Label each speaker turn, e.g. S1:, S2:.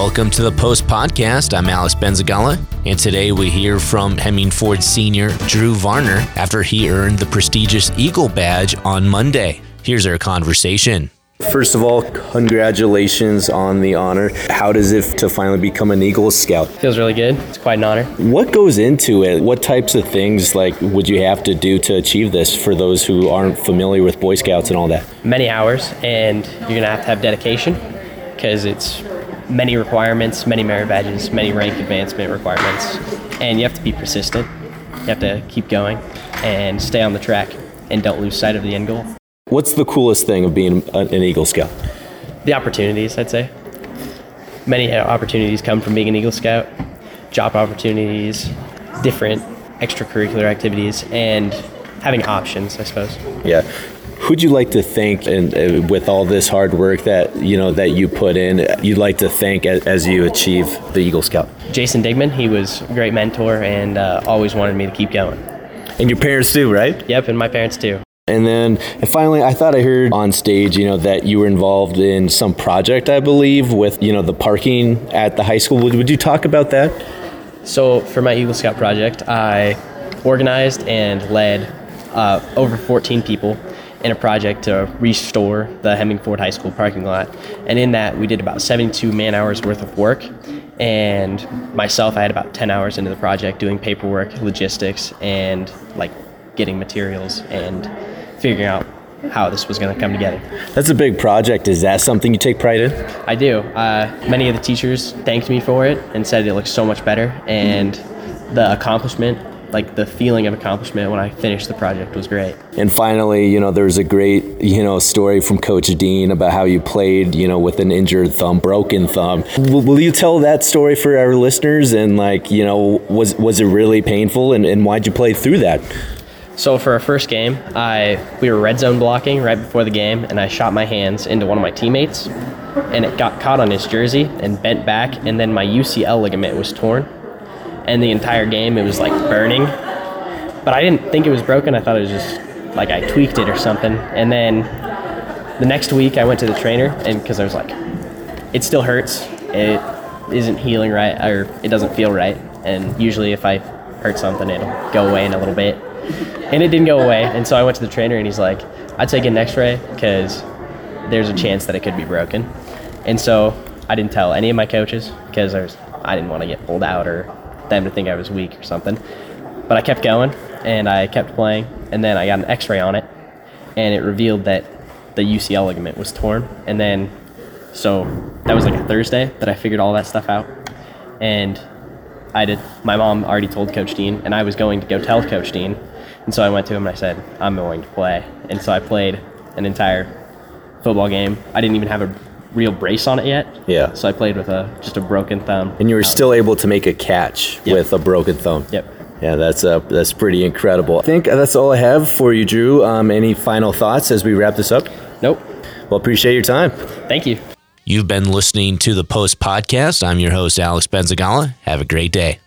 S1: Welcome to the Post Podcast. I'm Alex Benzegala, and today we hear from Hemingford senior Drew Varner after he earned the prestigious Eagle Badge on Monday. Here's our conversation. First of all, congratulations on the honor. How does it to finally become an Eagle Scout?
S2: Feels really good. It's quite an honor.
S1: What goes into it? What types of things like would you have to do to achieve this for those who aren't familiar with Boy Scouts and all that?
S2: Many hours, and you're gonna have to have dedication because it's many requirements, many merit badges, many rank advancement requirements, and you have to be persistent. You have to keep going and stay on the track and don't lose sight of the end goal.
S1: What's the coolest thing of being an Eagle Scout?
S2: The opportunities, I'd say. Many uh, opportunities come from being an Eagle Scout, job opportunities, different extracurricular activities, and having options, I suppose.
S1: Yeah. Who'd you like to thank, and uh, with all this hard work that you know that you put in, you'd like to thank as, as you achieve the Eagle Scout?
S2: Jason Digman, he was a great mentor and uh, always wanted me to keep going.
S1: And your parents too, right?
S2: Yep, and my parents too.
S1: And then and finally, I thought I heard on stage, you know, that you were involved in some project, I believe, with, you know, the parking at the high school. Would, would you talk about that?
S2: So, for my Eagle Scout project, I organized and led uh, over 14 people in a project to restore the Hemingford High School parking lot. And in that, we did about 72 man hours worth of work. And myself, I had about 10 hours into the project doing paperwork, logistics, and like getting materials and figuring out how this was going to come together.
S1: That's a big project. Is that something you take pride in?
S2: I do. Uh, many of the teachers thanked me for it and said it looks so much better. And the accomplishment, like the feeling of accomplishment when I finished the project was great.
S1: And finally, you know, there's a great, you know, story from Coach Dean about how you played, you know, with an injured thumb, broken thumb. Will, will you tell that story for our listeners? And like, you know, was was it really painful? And, and why'd you play through that?
S2: So for our first game, I we were red zone blocking right before the game, and I shot my hands into one of my teammates, and it got caught on his jersey and bent back, and then my UCL ligament was torn, and the entire game it was like burning, but I didn't think it was broken. I thought it was just like I tweaked it or something, and then the next week I went to the trainer, and because I was like, it still hurts, it isn't healing right, or it doesn't feel right, and usually if I hurt something, it'll go away in a little bit and it didn't go away. And so I went to the trainer, and he's like, "I'd take an X-ray because there's a chance that it could be broken." And so I didn't tell any of my coaches because I, was, I didn't want to get pulled out or them to think I was weak or something. But I kept going, and I kept playing, and then I got an X-ray on it, and it revealed that the UCL ligament was torn. And then, so that was like a Thursday that I figured all that stuff out, and I did. My mom already told Coach Dean, and I was going to go tell Coach Dean and so I went to him and I said, I'm going to play. And so I played an entire football game. I didn't even have a real brace on it yet.
S1: Yeah.
S2: So I played with a just a broken thumb.
S1: And you were still able to make a catch
S2: Yep.
S1: with a broken thumb.
S2: Yep.
S1: Yeah, that's uh, that's pretty incredible. I think that's all I have for you, Drew. Um, any final thoughts as we wrap this up?
S2: Nope.
S1: Well, appreciate your time.
S2: Thank you.
S1: You've been listening to the Post Podcast. I'm your host, Alex Benzegala. Have a great day.